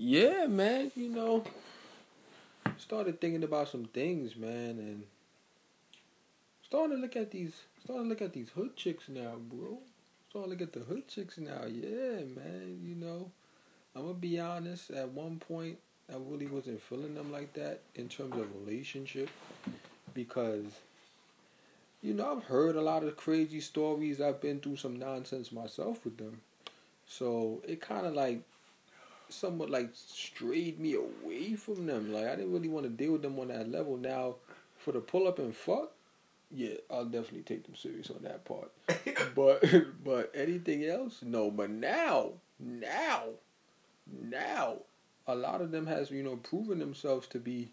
yeah, man, you know, started thinking about some things, man, and starting to look at these, starting to look at these hood chicks now, bro. Starting to look at the hood chicks now, yeah, man. You know, I'm gonna be honest. At one point, I really wasn't feeling them like that in terms of relationship, because you know I've heard a lot of crazy stories. I've been through some nonsense myself with them, so it kind of like somewhat like strayed me away from them. Like I didn't really want to deal with them on that level. Now, for the pull up and fuck, yeah, I'll definitely take them serious on that part. but but anything else, no. But now, now, now, a lot of them has you know proven themselves to be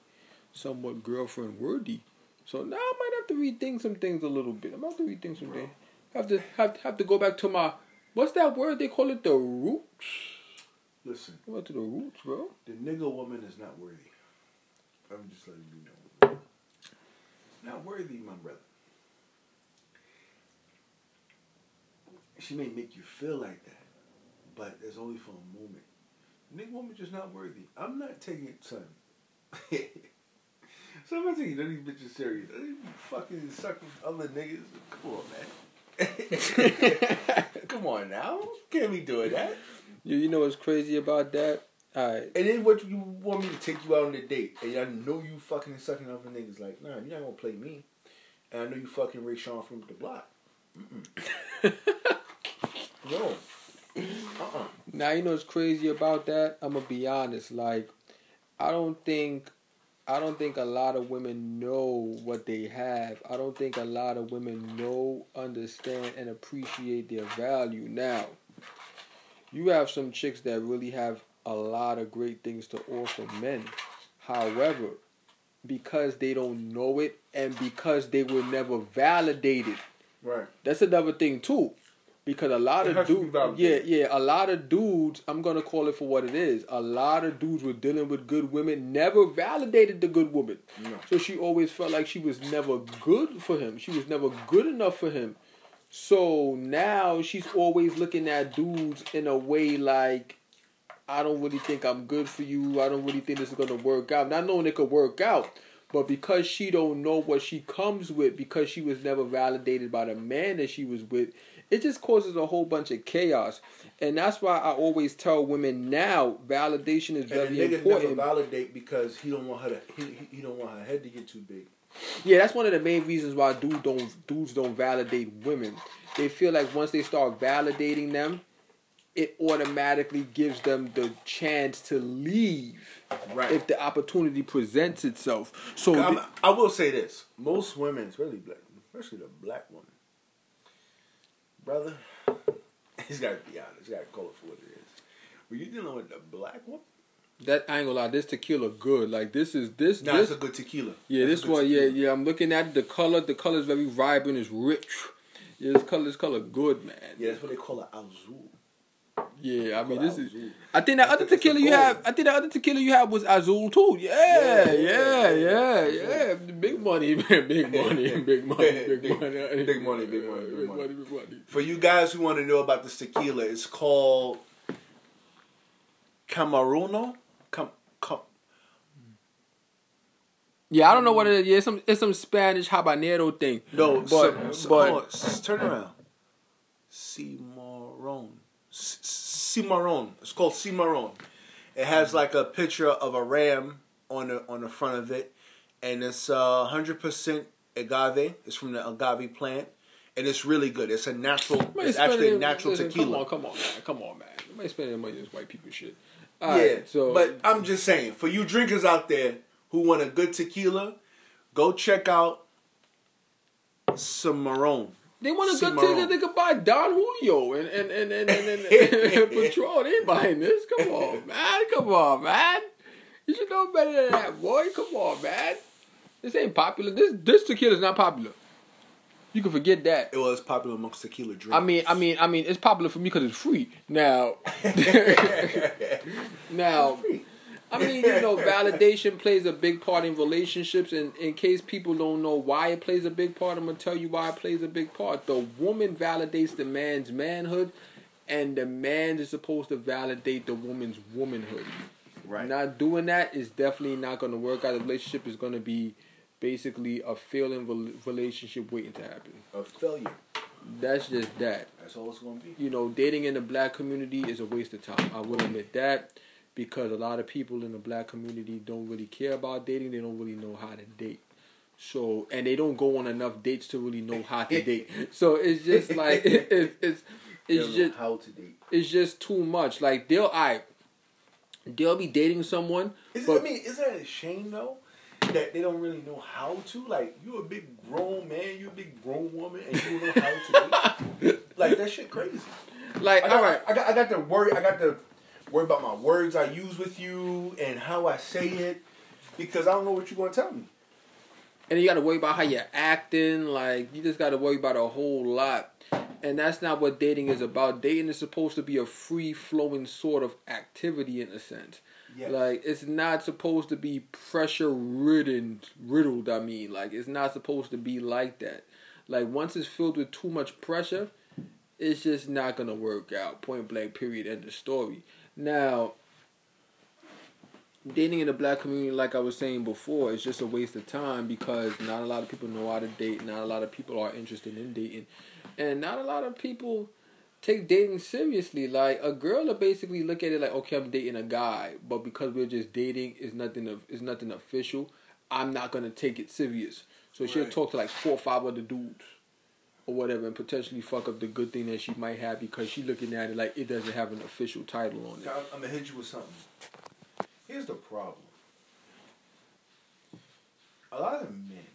somewhat girlfriend worthy. So now I might have to rethink some things a little bit. I'm about to rethink some things. Have to have have to go back to my what's that word they call it the roots. Listen. Go to the roots, bro. The nigga woman is not worthy. I'm just letting you know. Not worthy, my brother. She may make you feel like that, but it's only for a moment. Nigga woman just not worthy. I'm not taking it, son. so I'm not taking none of these bitches serious. They fucking sucking other niggas. Come on, man. Come on now. Can't be doing that. You, you know what's crazy about that? Alright. And then what you want me to take you out on a date, and I know you fucking sucking up other niggas. Like, nah, you're not gonna play me. And I know you fucking Ray Sean from the block. no. Uh-uh. Now you know what's crazy about that? I'm gonna be honest. Like, I don't think, I don't think a lot of women know what they have. I don't think a lot of women know, understand, and appreciate their value. Now, you have some chicks that really have a lot of great things to offer men. However, because they don't know it and because they were never validated. Right. That's another thing too. Because a lot It of has to be dudes, yeah, yeah, a lot of dudes. I'm gonna call it for what it is. A lot of dudes were dealing with good women, never validated the good woman. No. So she always felt like she was never good for him. She was never good enough for him. So now she's always looking at dudes in a way like, I don't really think I'm good for you. I don't really think this is gonna work out. Not knowing it could work out, but because she don't know what she comes with, because she was never validated by the man that she was with, it just causes a whole bunch of chaos. And that's why I always tell women now, validation is And very important. never validate because he don't want her to. He, he don't want her head to get too big. Yeah, that's one of the main reasons why dudes don't dudes don't validate women. They feel like once they start validating them, it automatically gives them the chance to leave Right. if the opportunity presents itself. So th- I will say this: most women, especially black, especially the black woman, brother, he's got to be honest. He's got to call it for what it is. When you dealing with the black woman, that I ain't gonna lie, this tequila good. Like this is this nah, this it's a good tequila. yeah That's this one yeah tequila. yeah I'm looking at the color. The color is very vibrant. It's rich. Yeah, this color this color good man. Yeah, that's what they call it azul. Yeah, I mean this is. I think that other tequila you have. I think that other tequila you have was Azul too. Yeah, Yeah, yeah, yeah, yeah, yeah. Big money, man. Big money, big money, big money, big money, big money, big money. money, big money. For you guys who want to know about this tequila, it's called Camarono. Cam, cam, Yeah, I don't know what it is. Yeah, it's some it's some Spanish habanero thing. no, but some- but on, turn around. Cimarron. Cimarron. It's called Cimarron. It has like a picture of a ram on the on the front of it, and it's uh, hundred percent agave. It's from the agave plant, and it's really good. It's a natural. It's actually a natural tequila. Come on, come on, man. Come on, man. Somebody spending money on this white people shit. Yeah, Alright, so but I'm just saying, for you drinkers out there who want a good tequila, go check out Cimarron. They want a good tequila. They could buy Don Julio and and and and, and, and, and Patron. They ain't buying this. Come on, man. Come on, man. You should know better than that, boy. Come on, man. This ain't popular. This this tequila is not popular. You can forget that. It was popular amongst tequila drinkers. I mean, I mean, I mean, it's popular for me because it's free. Now, now, I mean, you know, validation plays a big part in relationships, and in case people don't know why it plays a big part, I'm gonna tell you why it plays a big part. The woman validates the man's manhood, and the man is supposed to validate the woman's womanhood. Right. Not doing that is definitely not going to work out. The relationship is going to be basically a failing relationship waiting to happen. A failure. That's just that. That's all it's gonna be. You know, dating in the black community is a waste of time. I will admit that because a lot of people in the black community don't really care about dating. They don't really know how to date. So, and they don't go on enough dates to really know how to date. So it's just like it, it, it's it's just how to date. it's just too much. Like they'll I they'll be dating someone, Is it, but I mean, is that a shame though? That they don't really know how to. Like, you a big grown man, you a big grown woman, and you don't know how to like that shit crazy. like I got, all right, I got, I got to worry. I got to worry about my words I use with you and how I say it because I don't know what you're gonna tell me. and you got to worry about how you're acting. Like you just got to worry about a whole lot, and that's not what dating is about. Dating is supposed to be a free flowing sort of activity in a sense. Yes. Like it's not supposed to be pressure ridden, riddled. I mean, like it's not supposed to be like that. Like once it's filled with too much pressure, it's just not gonna work out. Point blank. Period. End of story. Now, dating in the black community, like I was saying before, is just a waste of time because not a lot of people know how to date. Not a lot of people are interested in dating, and not a lot of people take dating seriously. Like a girl will basically look at it like, okay, I'm dating a guy, but because we're just dating, is nothing of is nothing official. I'm not gonna take it serious. So she'll talk to like four or five other dudes or whatever, and potentially fuck up the good thing that she might have because she looking at it like it doesn't have an official title on it. I'm, I'm gonna hit you with something. Here's the problem. A lot of men,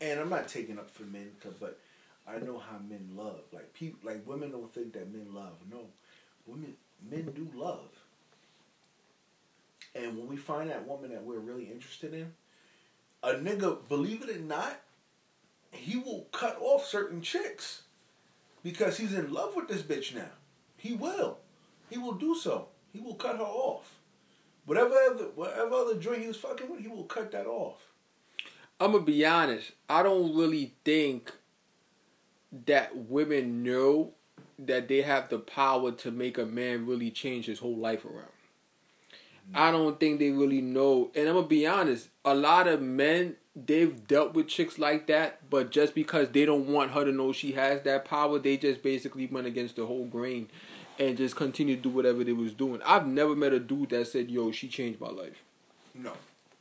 and I'm not taking up for men, but I know how men love. Like people, like women don't think that men love. No, women, men do love. And when we find that woman that we're really interested in, a nigga, believe it or not, he will cut off certain chicks because he's in love with this bitch now. He will. He will do so. He will cut her off. Whatever other, whatever other joint he was fucking with, he will cut that off. I'm gonna be honest. I don't really think that women know that they have the power to make a man really change his whole life around. I don't think they really know. And I'm gonna be honest. A lot of men they've dealt with chicks like that, but just because they don't want her to know she has that power, they just basically went against the whole grain and just continue to do whatever they was doing. I've never met a dude that said, "Yo, she changed my life." No,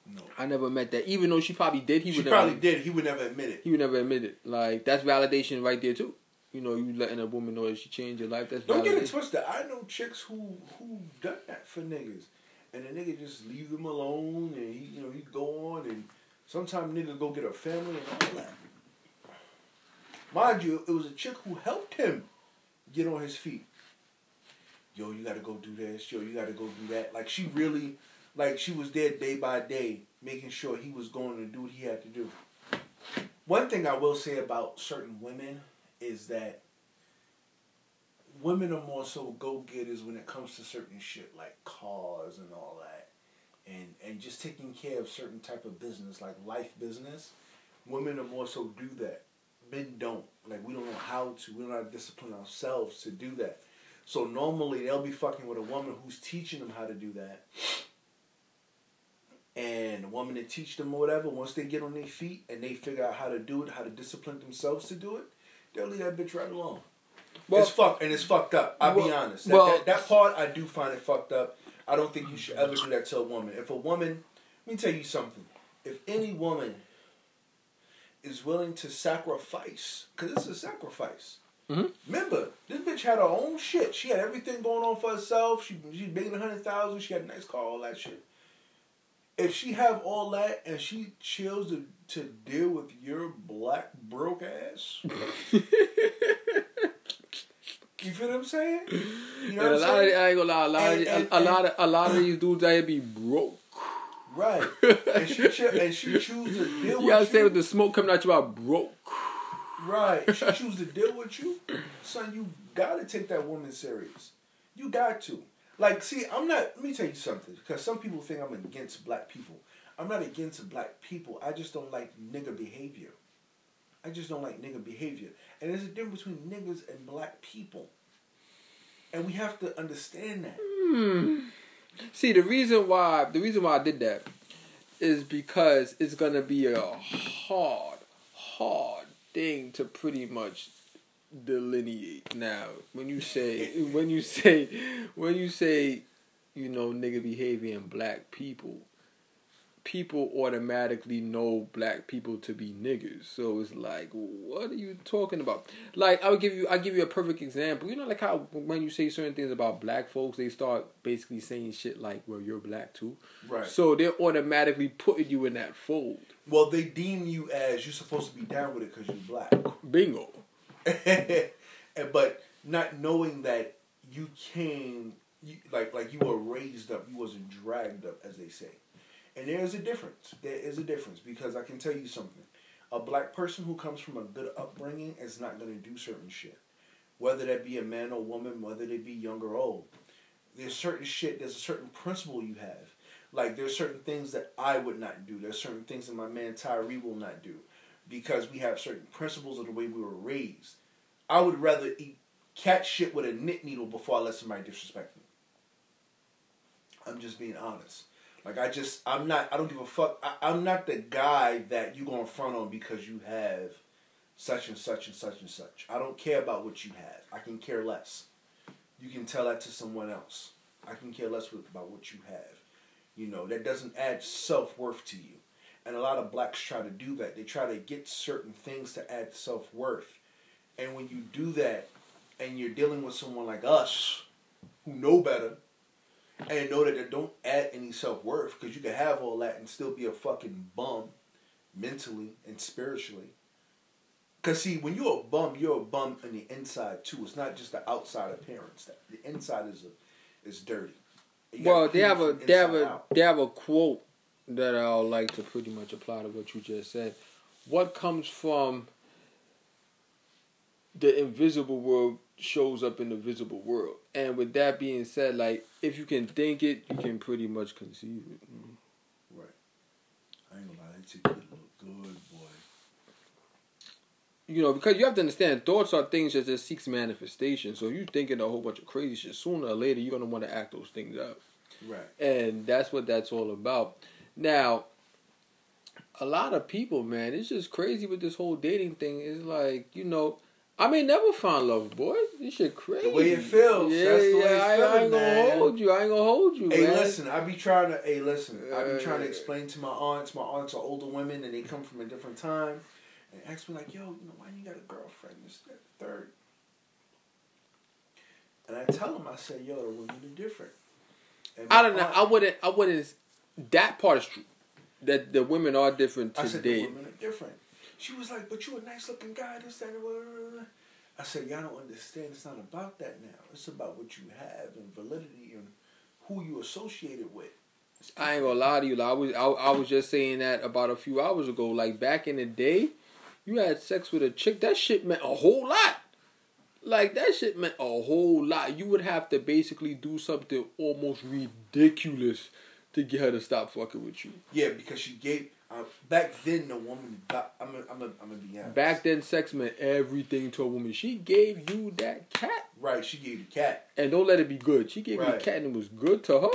no. I never met that. Even though she probably did, he She would probably never. did. He would never admit it. He would never admit it. Like that's validation right there too. You know, you letting a woman know that she changed your life. That's Don't get it twisted. I know chicks who who done that for niggas, and the nigga just leave them alone, and he you know he go on, and sometimes nigga go get a family and all that. Mind you, it was a chick who helped him get on his feet. Yo, you gotta go do this. Yo, you gotta go do that. Like she really, like she was there day by day, making sure he was going to do what he had to do. One thing I will say about certain women is that women are more so go getters when it comes to certain shit like cars and all that, and and just taking care of certain type of business like life business. Women are more so do that. Men don't. Like we don't know how to. We don't know to discipline ourselves to do that. So normally they'll be fucking with a woman who's teaching them how to do that. And the woman that teach them or whatever, once they get on their feet and they figure out how to do it, how to discipline themselves to do it, they'll leave that bitch right alone. Well- it's fucked and it's fucked up. I'll be honest. That, well- that, that part I do find it fucked up. I don't think you should ever do that to a woman. If a woman, let me tell you something. If any woman is willing to sacrifice, because it's a sacrifice. Mhm. Remember, this bitch had her own shit. She had everything going on for herself. She she making a hundred thousand. She had a nice car, all that shit. If she have all that and she chills to, to deal with your black broke ass, you feel what I'm saying? You know And a what I'm lot of, saying? I ain't gonna lie, a lot, And- of, and- a, a lot of a lot of these dudes out here be broke. Right. And she chi- and she choose to deal You with gotta you. say with the smoke coming out you out broke. Right. She choose to deal with you, son. You gotta take that woman serious. You got to. Like, see, I'm not. Let me tell you something, because some people think I'm against black people. I'm not against black people. I just don't like nigger behavior. I just don't like nigger behavior. And there's a difference between niggas and black people. And we have to understand that. Hmm. See, the reason why the reason why I did that is because it's gonna be a hard, hard thing to pretty much delineate. Now, when you say when you say when you say you know nigga behavior in black people, people automatically know black people to be niggas. So it's like, what are you talking about? Like, I'll give you, I'll give you a perfect example. You know, like how when you say certain things about black folks, they start basically saying shit like, "Well, you're black too." Right. So they're automatically putting you in that fold. Well, they deem you as you're supposed to be down with it because you're black. Bingo. but not knowing that you came, you, like like you were raised up, you wasn't dragged up, as they say. And there is a difference. There is a difference because I can tell you something. A black person who comes from a good upbringing is not going to do certain shit. Whether that be a man or woman, whether they be young or old. There's certain shit, there's a certain principle you have. Like there's certain things that I would not do. There's certain things that my man Tyree will not do. Because we have certain principles of the way we were raised. I would rather eat cat shit with a knit needle before I let somebody disrespect me. I'm just being honest. Like I just, I'm not. I don't give a fuck. I, I'm not the guy that you gonna front on because you have such and such and such and such. I don't care about what you have. I can care less. You can tell that to someone else. I can care less about what you have. You know that doesn't add self worth to you. And a lot of blacks try to do that. They try to get certain things to add self worth. And when you do that, and you're dealing with someone like us, who know better, and know that they don't add any self worth because you can have all that and still be a fucking bum mentally and spiritually. Cause see, when you're a bum, you're a bum on the inside too. It's not just the outside appearance. The inside is a, is dirty. Well, they have a they have a out. they have a quote that I'll like to pretty much apply to what you just said. What comes from the invisible world shows up in the visible world. And with that being said, like if you can think it, you can pretty much conceive it. Right. I ain't gonna lie, that chick look good, boy. You know, because you have to understand, thoughts are things that just seeks manifestation. So if you're thinking a whole bunch of crazy shit, sooner or later you're gonna want to act those things out. Right. And that's what that's all about. Now, a lot of people, man, it's just crazy with this whole dating thing. It's like, you know, I may never find love, boy. This shit crazy. The way it feels. Yeah, That's the yeah. Way I, feeling, I, ain't gonna hold you. I ain't gonna hold you. Hey, man. listen. I be trying to. Hey, listen. I be trying to uh, explain to my aunts. My aunts are older women, and they come from a different time. And ask me like, yo, you know, why you got a girlfriend? This, that, third. And I tell them, I say, yo, the women are different. I don't know. I wouldn't. I wouldn't. That part is true. That the women are different today. I said the women are different. She was like, "But you a nice looking guy." This that. I said, "Y'all don't understand. It's not about that now. It's about what you have and validity and who you associated with." I ain't gonna lie to you. Like, I was I, I was just saying that about a few hours ago. Like back in the day, you had sex with a chick. That shit meant a whole lot. Like that shit meant a whole lot. You would have to basically do something almost ridiculous to get her to stop fucking with you. Yeah, because she gave uh, back then, the woman. I'm a, I'm a, I'm gonna be honest. Back then, sex meant everything to a woman. She gave you that cat. Right. She gave you cat. And don't let it be good. She gave right. you cat and it was good to her.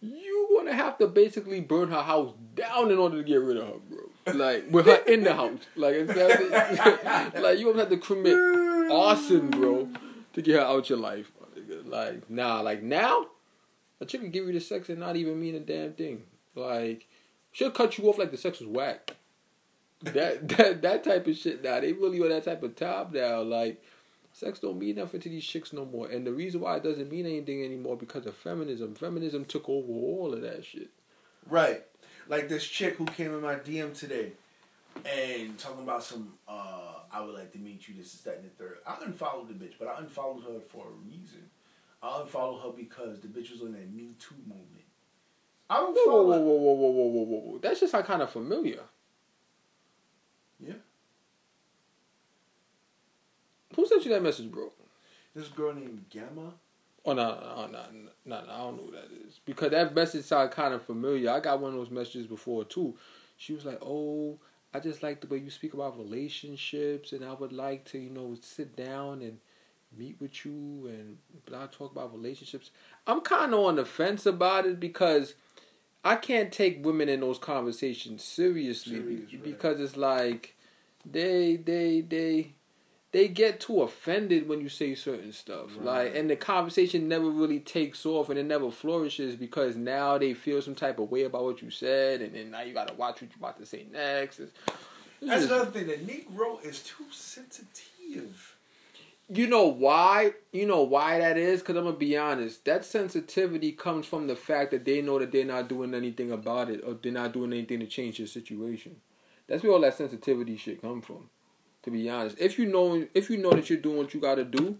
You gonna have to basically burn her house down in order to get rid of her, bro. Like with her in the house. Like like you gonna have to commit arson, bro, to get her out your life. Like nah, like now, a chick can give you the sex and not even mean a damn thing. Like She'll cut you off like the sex was whack. that that that type of shit now. They really on that type of top now. Like sex don't mean nothing to these chicks no more. And the reason why it doesn't mean anything anymore because of feminism. Feminism took over all of that shit. Right. Like this chick who came in my DM today and talking about some uh I would like to meet you, this is that and the third. I unfollowed the bitch, but I unfollowed her for a reason. I unfollowed her because the bitch was on that Me Too movement. I don't whoa, follow. Whoa, whoa, whoa, whoa, whoa, whoa, whoa, whoa. That's just like kind of familiar. Yeah. Who sent you that message, bro? This girl named Gamma. Oh no, no, no, no, no, I don't know who that is because that message sounded kind of familiar. I got one of those messages before too. She was like, "Oh, I just like the way you speak about relationships, and I would like to, you know, sit down and meet with you and blah talk about relationships. I'm kind of on the fence about it because I can't take women in those conversations seriously Serious, right. because it's like they they they they get too offended when you say certain stuff. Right. Like and the conversation never really takes off and it never flourishes because now they feel some type of way about what you said and then now you gotta watch what you're about to say next. It's, it's That's just- another thing. The Negro is too sensitive. You know why? You know why that is? Because I'm gonna be honest. That sensitivity comes from the fact that they know that they're not doing anything about it, or they're not doing anything to change the situation. That's where all that sensitivity shit come from. To be honest, if you know if you know that you're doing what you gotta do,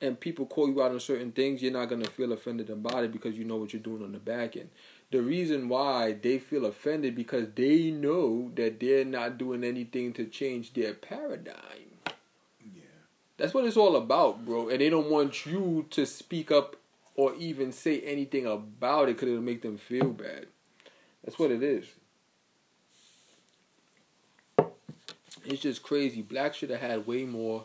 and people call you out on certain things, you're not gonna feel offended about it because you know what you're doing on the back end. The reason why they feel offended because they know that they're not doing anything to change their paradigm. That's what it's all about, bro. And they don't want you to speak up or even say anything about it because it'll make them feel bad. That's what it is. It's just crazy. Black should have had way more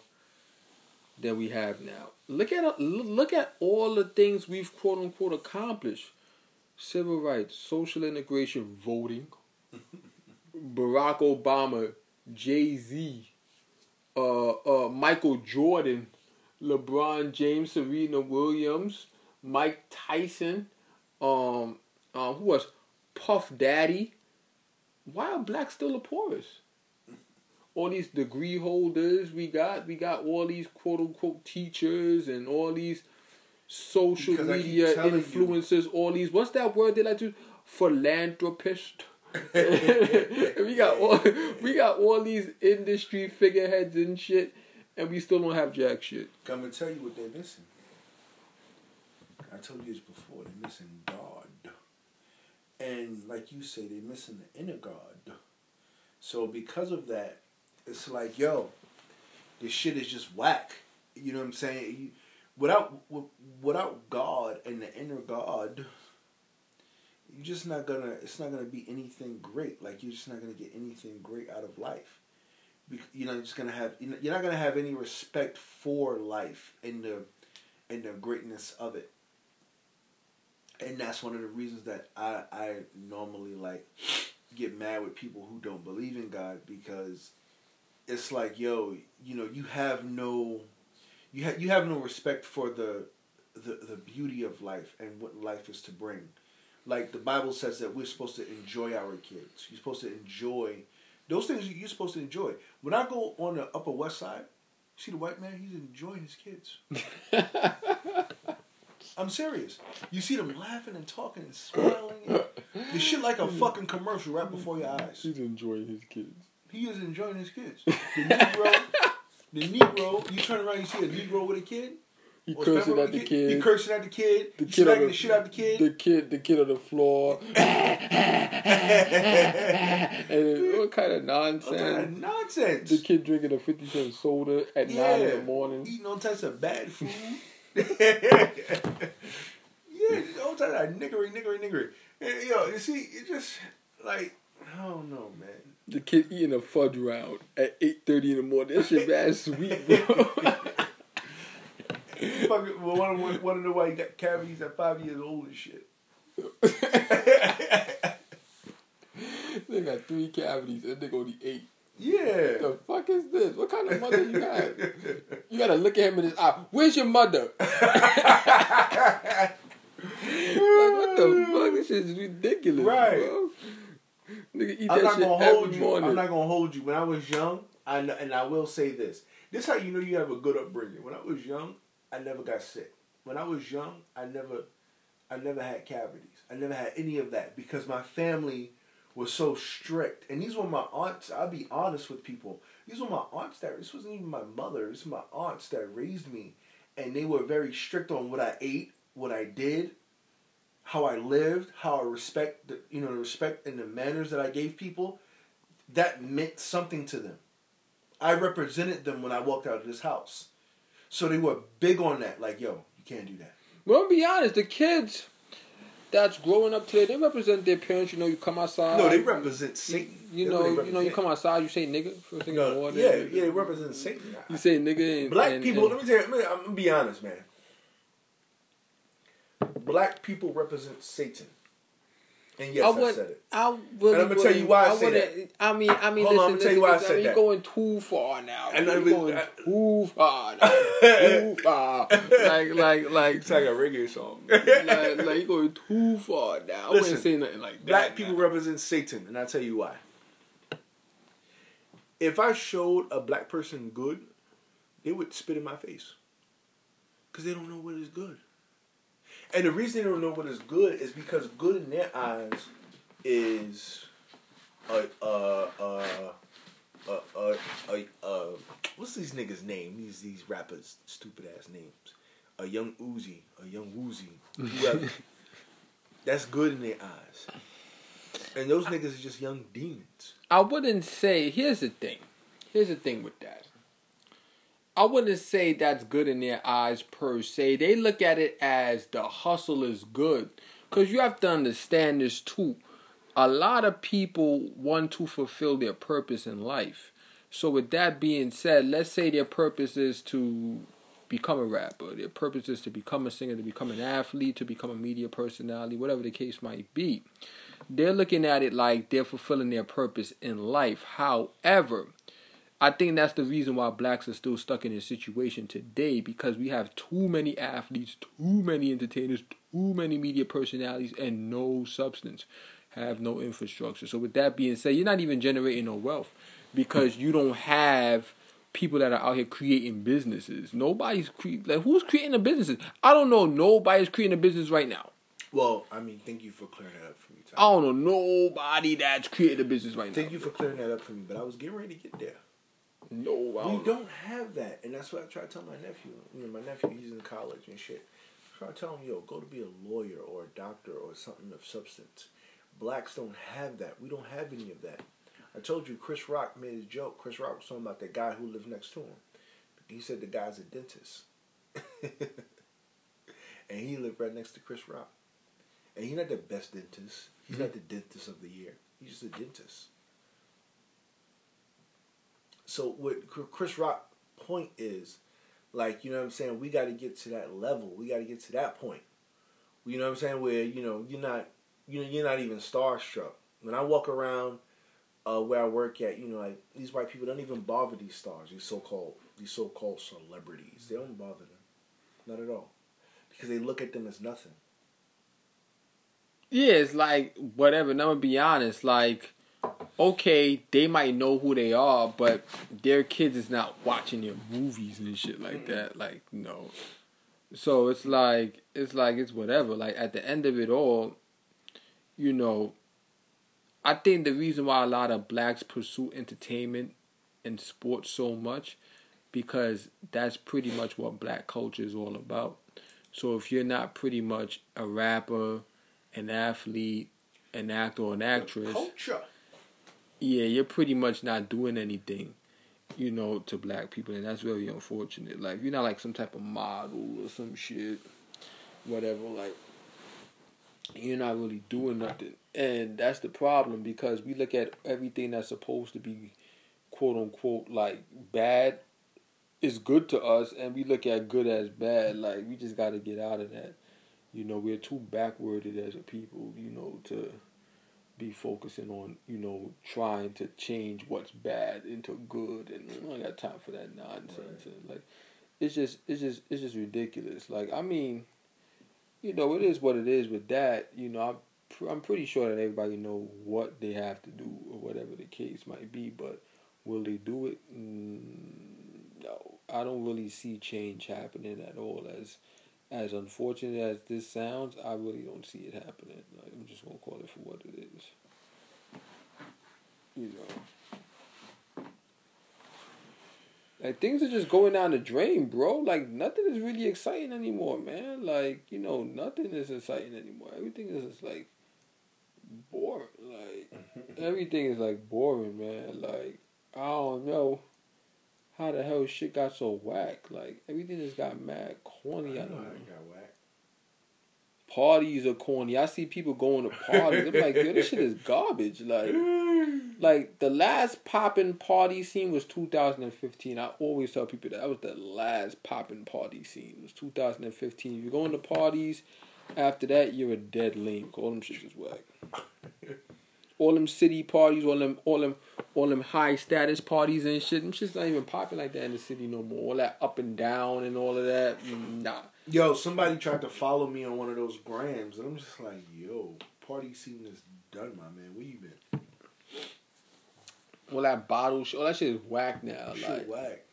than we have now. Look at uh, look at all the things we've quote unquote accomplished: civil rights, social integration, voting, Barack Obama, Jay Z, uh, uh, Michael Jordan, LeBron James, Serena Williams, Mike Tyson, um, um, who was Puff Daddy. Why are blacks still the poorest? All these degree holders we got, we got all these quote unquote teachers and all these social Because media telling you. influencers, all these what's that word they like to philanthropist. we got all we got all these industry figureheads and shit, and we still don't have jack shit. I'm gonna tell you what they're missing. I told you this before. They're missing God, and like you say, they're missing the inner God. So because of that, it's like, yo, this shit is just whack. You know what I'm saying? Without without God and the inner God, you're just not gonna. It's not gonna be anything great. Like you're just not gonna get anything great out of life. You're just gonna have. You're not gonna have any respect for life and the and the greatness of it. And that's one of the reasons that I I normally like get mad with people who don't believe in God because it's like, yo, you know, you have no you have you have no respect for the the the beauty of life and what life is to bring. Like the Bible says that we're supposed to enjoy our kids. You're supposed to enjoy those things you're supposed to enjoy. When I go on the Upper West Side, see the white man, he's enjoying his kids. I'm serious. You see them laughing and talking and smiling. And the shit like a fucking commercial right before your eyes. He's enjoying his kids. He is enjoying his kids. The Negro, the Negro, you turn around, you see a Negro with a kid. He cursing at the kid. He cursing at the kid. the kid smacking the, the shit out the kid. The kid, the kid on the floor. and what kind of nonsense? What kind of nonsense? The kid drinking a fifty cent soda at nine in the morning. Eating all types of bad food. yeah, all types of niggery, niggery, niggery. And, yo, you see, it just like I don't know, man. The kid eating a fudge round at eight thirty in the morning. That shit bad sweet, bro. Fucking, well, one, one, one of the he got cavities at five years old and shit. they got three cavities and they go to eight. Yeah. What the fuck is this? What kind of mother you got? You gotta look at him in his eye. Where's your mother? like what the fuck? This is ridiculous, Right. bro. Nigga eat I'm that not shit every hold you. morning. I'm not gonna hold you. When I was young, I and I will say this. This how you know you have a good upbringing. When I was young, I never got sick. When I was young, I never, I never had cavities. I never had any of that because my family was so strict. And these were my aunts. I'll be honest with people. These were my aunts that. This wasn't even my mother. This was my aunts that raised me, and they were very strict on what I ate, what I did, how I lived, how I respect the you know the respect and the manners that I gave people, that meant something to them. I represented them when I walked out of this house. So they were big on that, like, yo, you can't do that. Well, be honest, the kids, that's growing up today, they represent their parents. You know, you come outside. No, they represent Satan. You know, you know, you come outside, you say nigga first thing No, morning. yeah, yeah, they represent Satan. You say nigga. And, Black and- people. and- let me tell you. Let me, I'm gonna be honest, man. Black people represent Satan. And yes, I I, would, said it. I really And I'm gonna tell you why I say wouldn't- I mean, I mean, Hold on, listen, I'm gonna tell you why I listen, said you're going too far now. And you're going I- too far now. too far. Like, like, like, It's like a reggae song. like, like you're going too far now. I Listen, wouldn't say nothing like that. Black people represent Satan, and I'll tell you why. If I showed a black person good, they would spit in my face. Because they don't know what is good. And the reason they don't know what is good is because good in their eyes is a, uh, uh, uh, uh, uh, uh, what's these niggas' name? These these rappers, stupid ass names. A young Uzi, a young Woozy, whoever. That's good in their eyes. And those niggas are just young demons. I wouldn't say. Here's the thing. Here's the thing with that. I wouldn't say that's good in their eyes per se. They look at it as the hustle is good. Because you have to understand this too. A lot of people want to fulfill their purpose in life. So, with that being said, let's say their purpose is to become a rapper, their purpose is to become a singer, to become an athlete, to become a media personality, whatever the case might be. They're looking at it like they're fulfilling their purpose in life. However, I think that's the reason why blacks are still stuck in this situation today because we have too many athletes, too many entertainers, too many media personalities, and no substance, have no infrastructure. So, with that being said, you're not even generating no wealth because you don't have people that are out here creating businesses. Nobody's cre- like who's creating the businesses. I don't know. Nobody's creating a business right now. Well, I mean, thank you for clearing that up for me, I don't know nobody that's creating a business right now. Thank you for clearing that up for me, but I was getting ready to get there. No, We don't. have that, and that's what I try to tell my nephew. You know, my nephew, he's in college and shit. I try to tell him, yo, go to be a lawyer or a doctor or something of substance. Blacks don't have that. We don't have any of that. I told you, Chris Rock made a joke. Chris Rock was talking about the guy who lived next to him. He said the guy's a dentist, and he lived right next to Chris Rock. And he's not the best dentist. He's hmm. not the dentist of the year. He's just a dentist. So what Chris Rock point is, like you know what I'm saying, we got to get to that level. We got to get to that point. You know what I'm saying, where you know you're not, you know, you're not even starstruck. When I walk around uh, where I work at, you know, like these white people don't even bother these stars, these so called these so called celebrities. They don't bother them, not at all, because they look at them as nothing. Yeah, it's like whatever. Gonna be honest, like, okay, they might know who they are, but their kids is not watching their movies and shit like mm-hmm. that. Like, no. So it's like it's like it's whatever. Like at the end of it all, you know, I think the reason why a lot of blacks pursue entertainment and sports so much because that's pretty much what black culture is all about. So if you're not pretty much a rapper, an athlete, an actor, or an actress, Culture. Yeah, you're pretty much not doing anything, you know, to black people, and that's very unfortunate. Like, you're not like some type of model or some shit, whatever, like, you're not really doing nothing. And that's the problem because we look at everything that's supposed to be quote unquote like bad is good to us, and we look at good as bad. Like, we just got to get out of that. You know, we're too backwarded as a people, you know, to be focusing on, you know, trying to change what's bad into good and I got time for that nonsense. And like it's just it's just it's just ridiculous. Like I mean, you know, it is what it is with that, you know, I'm pr- I'm pretty sure that everybody know what they have to do or whatever the case might be, but will they do it? Mm, no. I don't really see change happening at all as as unfortunate as this sounds, I really don't see it happening. Like, I'm just gonna call it for what it is. You know, like things are just going down the drain, bro. Like nothing is really exciting anymore, man. Like you know, nothing is exciting anymore. Everything is just like boring. Like everything is like boring, man. Like I don't know how the hell shit got so whack. Like everything just got mad corny. I don't know. got whack. parties are corny. I see people going to parties. I'm like, yo, this shit is garbage. Like, like the last popping party scene was 2015. I always tell people that, that was the last popping party scene. It was 2015. If you're going to parties after that, you're a dead lame. All them shit is whack. All them city parties, all them, all them, all them high status parties and shit. Them shit's not even popping like that in the city no more. All that up and down and all of that. mm, Nah. Yo, somebody tried to follow me on one of those grams, and I'm just like, yo, party scene is done, my man. Where you been? All that bottle shit. All that shit is whack now. Shit Like, whack.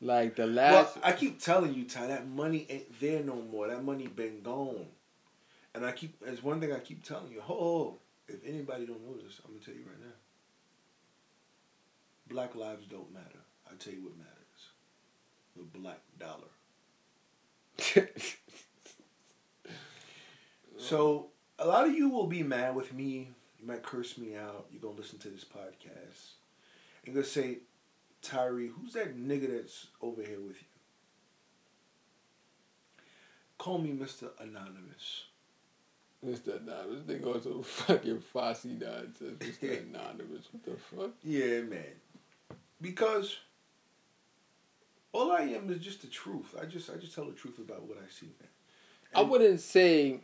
like the Well, last. I keep telling you, Ty, that money ain't there no more. That money been gone. And I keep, it's one thing I keep telling you. Oh, if anybody don't know this, I'm gonna tell you right now. Black lives don't matter. I tell you what matters. The black dollar. So a lot of you will be mad with me. You might curse me out. You're gonna listen to this podcast. And gonna say, Tyree, who's that nigga that's over here with you? Call me Mr. Anonymous. Mr. Anonymous. They go to fucking Fosse nonsense. Mr. Anonymous. What the fuck? Yeah, man. Because all I am is just the truth. I just I just tell the truth about what I see, man. I wouldn't say.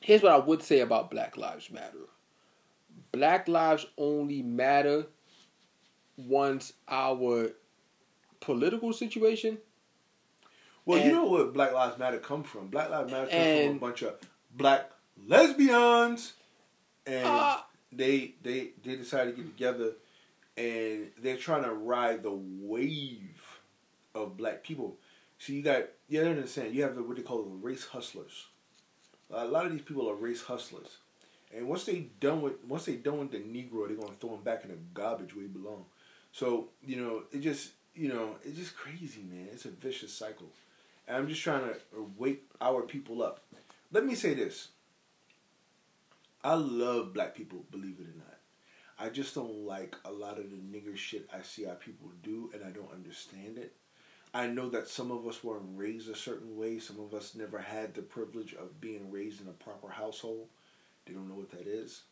Here's what I would say about Black Lives Matter. Black lives only matter once our political situation Well, you know what Black Lives Matter come from? Black Lives Matter come from a bunch of black lesbians, and Ah. they they they decided to get together, and they're trying to ride the wave of black people. So you got you don't understand. You have the, what they call the race hustlers. A lot of these people are race hustlers, and once they done with once they done with the Negro, they're gonna throw him back in the garbage where he belong. So you know it just you know it's just crazy, man. It's a vicious cycle. And I'm just trying to wake our people up. Let me say this. I love black people, believe it or not. I just don't like a lot of the nigger shit I see our people do, and I don't understand it. I know that some of us weren't raised a certain way. Some of us never had the privilege of being raised in a proper household. They don't know what that is.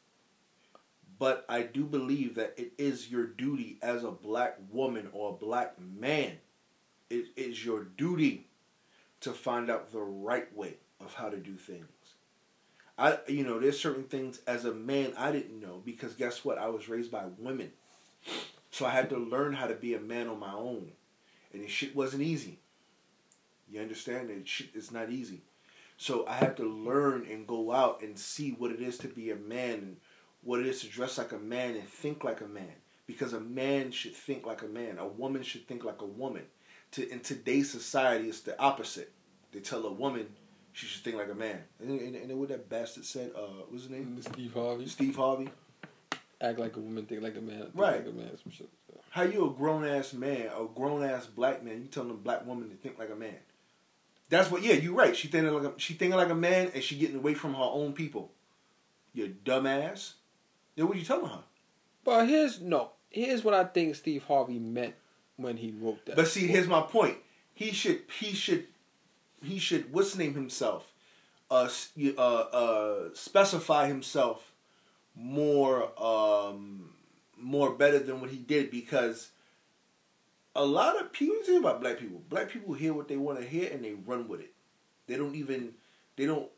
But I do believe that it is your duty as a black woman or a black man. It is your duty to find out the right way of how to do things. I, you know, there's certain things as a man I didn't know because guess what? I was raised by women, so I had to learn how to be a man on my own, and this shit wasn't easy. You understand? It shit is not easy. So I had to learn and go out and see what it is to be a man and what it is to dress like a man and think like a man. Because a man should think like a man. A woman should think like a woman. To in today's society, it's the opposite. They tell a woman she should think like a man. And, and, and what that bastard said, uh, what's his name? Steve Harvey. Steve Harvey. Act like a woman, think like a man. Think Right. Like a man. Some shit. How you a grown ass man, a grown ass black man? You telling a black woman to think like a man? That's what. Yeah, you're right. She thinking like a, she thinking like a man, and she getting away from her own people. You dumbass. Then what are you telling her? But here's no. Here's what I think Steve Harvey meant when he wrote that. But see, here's my point. He should. He should. He should. What's name himself? Uh, uh, uh, specify himself more. Um, more better than what he did because a lot of people you think about black people. Black people hear what they want to hear and they run with it. They don't even. They don't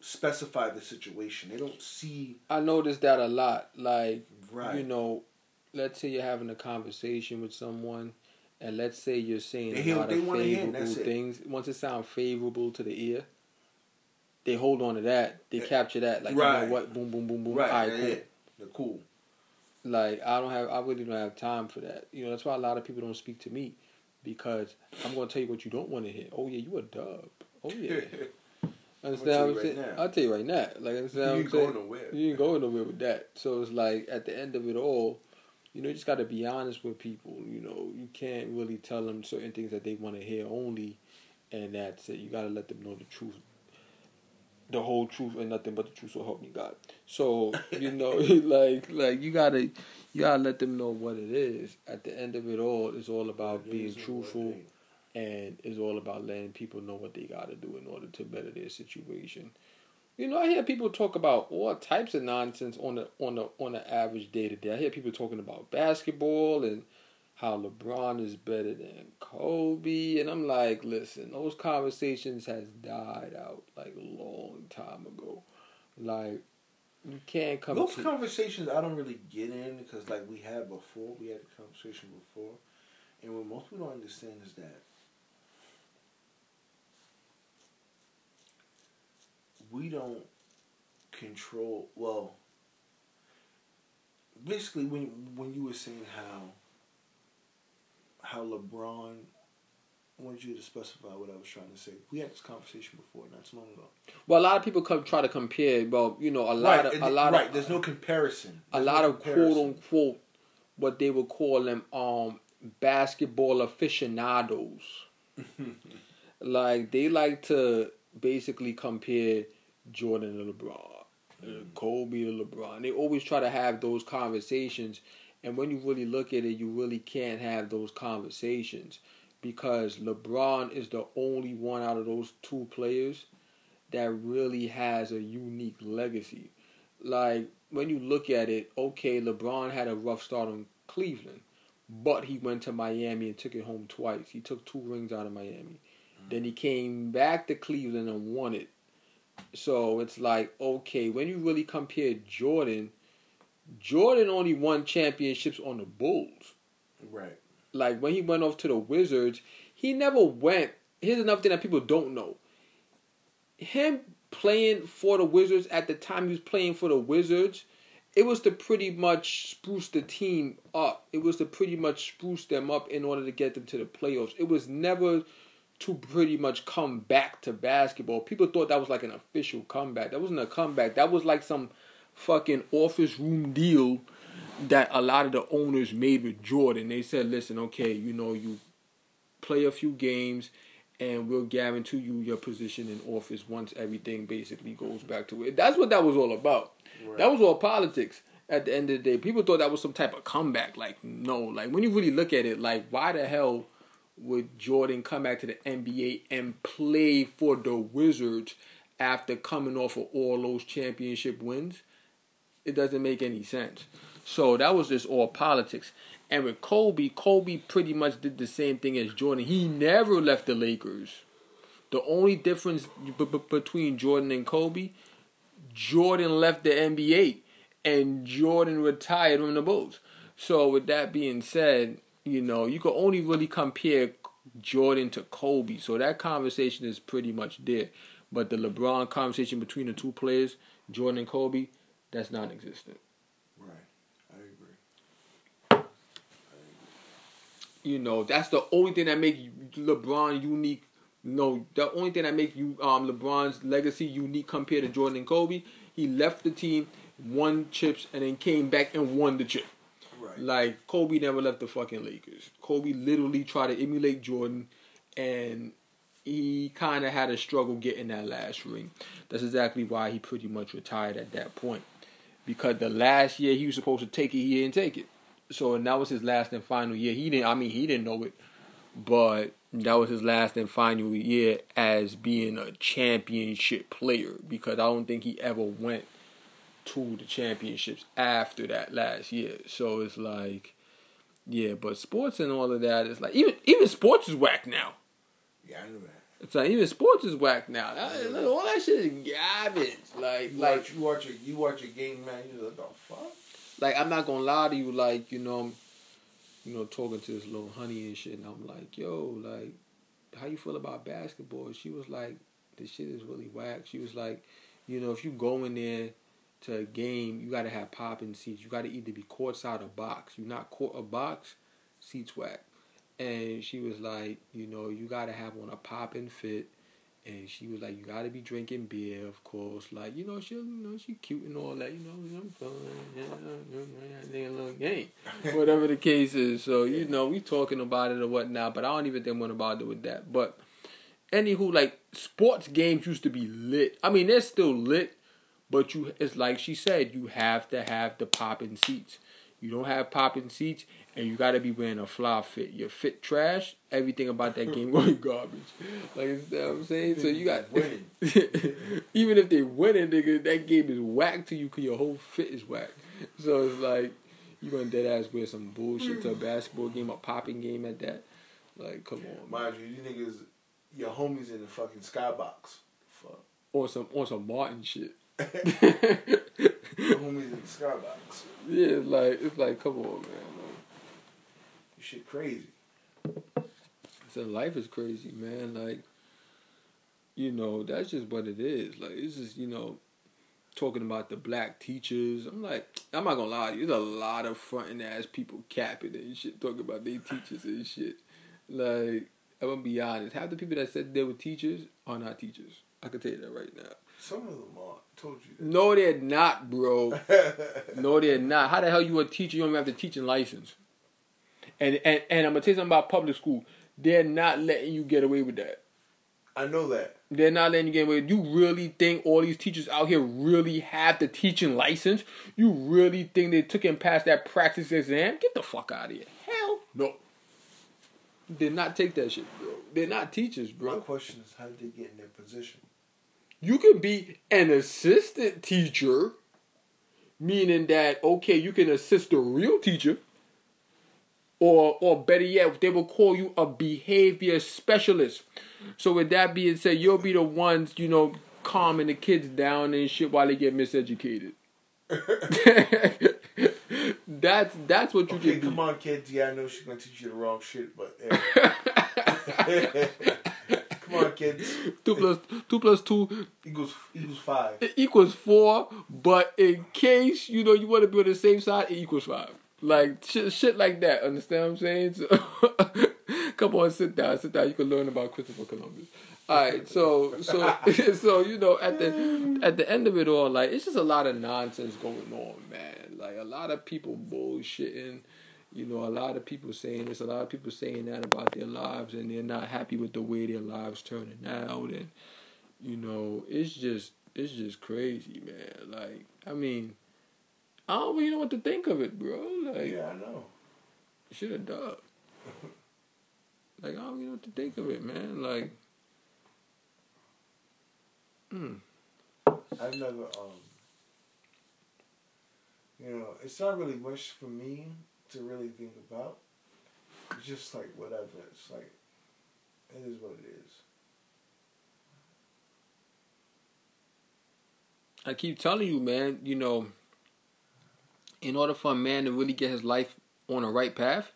specify the situation. They don't see. I noticed that a lot. Like Right. you know, let's say you're having a conversation with someone, and let's say you're saying They a lot of wanna hear, and favorable that's it. things. Once it sounds favorable to the ear, they hold on to that. They Yeah. capture that. Like you Right. know what? Boom, boom, boom, boom. Right. All right, cool. yeah. They're cool. Like I don't have, I really don't have time for that. You know, that's why a lot of people don't speak to me because I'm going to tell you what you don't want to hear. Oh yeah, you a dub. Oh yeah. Understand what you I'm right saying? now. I'll tell you right now. Like understand You what I'm ain't saying? going nowhere. You ain't going nowhere with that. So it's like at the end of it all, you know, you just got to be honest with people. You know, you can't really tell them certain things that they want to hear only, and that's it. You got to let them know the truth, the whole truth, and nothing but the truth. So help me God. So you know, like like you gotta you gotta let them know what it is. At the end of it all, it's all about It being is what it truthful. and it's all about letting people know what they got to do in order to better their situation. You know, I hear people talk about all types of nonsense on the on the on the average day to day. I hear people talking about basketball and how LeBron is better than Kobe, and I'm like, listen, those conversations has died out like a long time ago. Like, you can't come. Those to, conversations I don't really get in because like we had before, we had a conversation before, and what most people don't understand is that we don't control. Well, basically, when when you were saying how how LeBron I wanted you to specify what I was trying to say. We had this conversation before, not too long ago. Well, a lot of people come try to compare. Well, you know, a lot right, of a lot right. of There's no comparison. There's a lot no of comparison. quote unquote what they would call them um basketball aficionados. like they like to basically compare Jordan to LeBron, uh, Kobe to LeBron. They always try to have those conversations, and when you really look at it, you really can't have those conversations because LeBron is the only one out of those two players that really has a unique legacy. Like when you look at it, okay, LeBron had a rough start on Cleveland, but he went to Miami and took it home twice. He took two rings out of Miami. Then he came back to Cleveland and won it. So it's like, okay, when you really compare Jordan, Jordan only won championships on the Bulls. Right. Like when he went off to the Wizards, he never went. Here's another thing that people don't know. Him playing for the Wizards at the time he was playing for the Wizards, it was to pretty much spruce the team up. It was to pretty much spruce them up in order to get them to the playoffs. It was never to pretty much come back to basketball. People thought that was like an official comeback. That wasn't a comeback. That was like some fucking office room deal that a lot of the owners made with Jordan. They said, listen, okay, you know, you play a few games and we'll guarantee you your position in office once everything basically goes back to it. That's what that was all about. Right. That was all politics at the end of the day. People thought that was some type of comeback. Like, no, like when you really look at it, like why the hell would Jordan come back to the NBA and play for the Wizards after coming off of all those championship wins? It doesn't make any sense. So that was just all politics. And with Kobe, Kobe pretty much did the same thing as Jordan. He never left the Lakers. The only difference b- b- between Jordan and Kobe, Jordan left the NBA and Jordan retired from the Bulls. So with that being said, you know, you can only really compare Jordan to Kobe. So that conversation is pretty much dead. But the LeBron conversation between the two players, Jordan and Kobe, that's non-existent. Right. I agree. I agree. You know, that's the only thing that makes LeBron unique. No, the only thing that makes you um LeBron's legacy unique compared to Jordan and Kobe. He left the team, won chips, and then came back and won the chip. Like Kobe never left the fucking Lakers. Kobe literally tried to emulate Jordan, and he kind of had a struggle getting that last ring. That's exactly why he pretty much retired at that point. Because the last year he was supposed to take it, he didn't take it. So and that was his last and final year. He didn't. I mean, he didn't know it, but that was his last and final year as being a championship player. Because I don't think he ever went to the championships after that last year. So it's like, yeah, but sports and all of that is like even even sports is whack now. Yeah, I knew that. It's like even sports is whack now. That- like, all that shit is garbage. Like You like watch, you watch a you watch a game, man. You like, the fuck? like I'm not gonna lie to you. Like you know, I'm, you know, talking to this little honey and shit, and I'm like, yo, like, how you feel about basketball? She was like, this shit is really whack. She was like, you know, if you go in there to a game, you gotta have popping seats. You gotta either be courtside or box. You're not court or box, seats whack. And she was like, you know, you gotta have on a popping fit. And she was like, you gotta be drinking beer, of course. Like, you know, she, you know, she cute and all that. You know, I'm fun. Yeah, little game, whatever the case is. So you know, we talking about it or whatnot. But I don't even think I'm gonna bother with that. But anywho, like sports games used to be lit. I mean, they're still lit, but you, it's like she said, you have to have the popping seats. You don't have popping seats, and you gotta be wearing a fly fit. Your fit trash, everything about that game going garbage. Like you know what I'm saying? So you got Winning. even if they winning, nigga, that game is whack to you because your whole fit is whack. So it's like you gonna dead ass wear some bullshit to a mm. basketball game, a popping game at that. Like, come on, man. Mind you, you niggas, your homies in the fucking skybox. Fuck. Or some or some Martin shit. Homies in the skybox. Yeah, it's like it's like come on, man. This shit crazy. Like, so life is crazy, man. Like, you know, that's just what it is. Like, it's just you know, talking about the black teachers. I'm like, I'm not gonna lie, to you, there's a lot of fronting ass people capping and shit, talking about they teachers and shit. Like, I'm gonna be honest, half the people that said they were teachers are not teachers. I can tell you that right now. Some of them are. I told you No, they're not, bro. No, they're not. How the hell you a teacher? You don't even have the teaching license. And and and I'm gonna tell you something about public school. They're not letting you get away with that. I know that. They're not letting you get away. You really think all these teachers out here really have the teaching license? You really think they took and passed that practice exam? Get the fuck out of here. Hell no. Did not take that shit, bro. They're not teachers, bro. My question is, how did they get in their position? You can be an assistant teacher, meaning that okay, you can assist the real teacher, or or better yet, they will call you a behavior specialist. So with that being said, you'll be the ones you know calming the kids down and shit while they get miseducated. that's that's what you Okay, can come be. on, kids. Yeah, I know she's gonna teach you the wrong shit, but eh. come on, kids. two plus two plus two Equals equals five. it equals four, but in case you know you want to be on the same side, it equals five. Like shit, shit like that. Understand what I'm saying? So, come on, sit down, sit down. You can learn about Christopher Columbus. All right, so so so you know at the at the end of it all, like it's just a lot of nonsense going on, man. Like a lot of people bullshitting. You know, a lot of people saying this, a lot of people saying that about their lives, and they're not happy with the way their lives turning out, and you know, it's just it's just crazy, man. Like, I mean, I don't really know what to think of it, bro. Like, Yeah, I know. should have done. Like, I don't even know what to think of it, man. Like, hmm. I've never um. You know, it's not really much for me to really think about. It's just like whatever. It's like it is what it is. I keep telling you, man, you know, in order for a man to really get his life on the right path,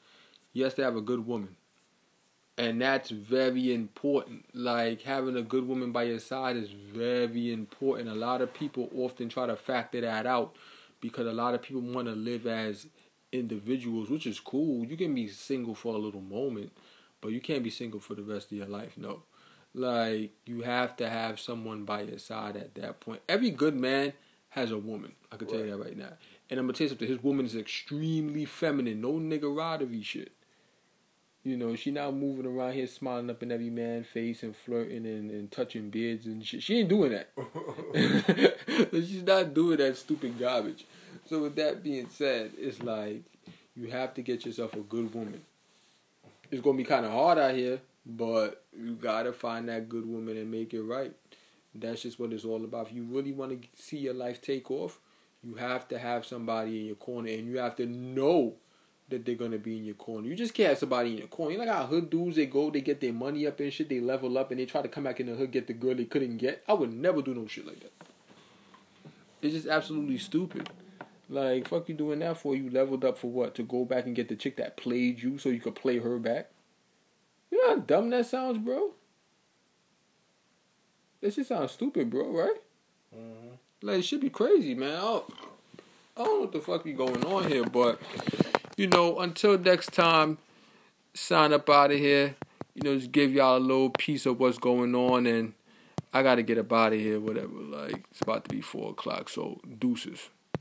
he has to have a good woman. And that's very important. Like having a good woman by your side is very important. A lot of people often try to factor that out because a lot of people want to live as individuals, which is cool. You can be single for a little moment, but you can't be single for the rest of your life. No. Like you have to have someone by your side at that point. Every good man has a woman. I can tell you that right now. And I'm gonna tell you something. His woman is extremely feminine. No niggerodery shit. You know, she not moving around here smiling up in every man's face and flirting and, and touching beards and shit. She ain't doing that. She's not doing that stupid garbage. So with that being said, it's like you have to get yourself a good woman. It's gonna be kind of hard out here, but you gotta find that good woman and make it right. That's just what it's all about. If you really want to see your life take off, you have to have somebody in your corner, and you have to know that they're gonna be in your corner. You just can't have somebody in your corner. You know like how hood dudes they go, they get their money up and shit, they level up, and they try to come back in the hood get the girl they couldn't get. I would never do no shit like that. It's just absolutely stupid. Like fuck you doing that for? You leveled up for what? To go back and get the chick that played you so you could play her back. You know how dumb that sounds, bro. That shit sounds stupid, bro. Right? Mm-hmm. Like it should be crazy, man. I don't, I don't know what the fuck be going on here, but you know, until next time, sign up out of here. You know, just give y'all a little piece of what's going on, and I gotta get up out of here. Whatever. Like it's about to be four o'clock, so deuces.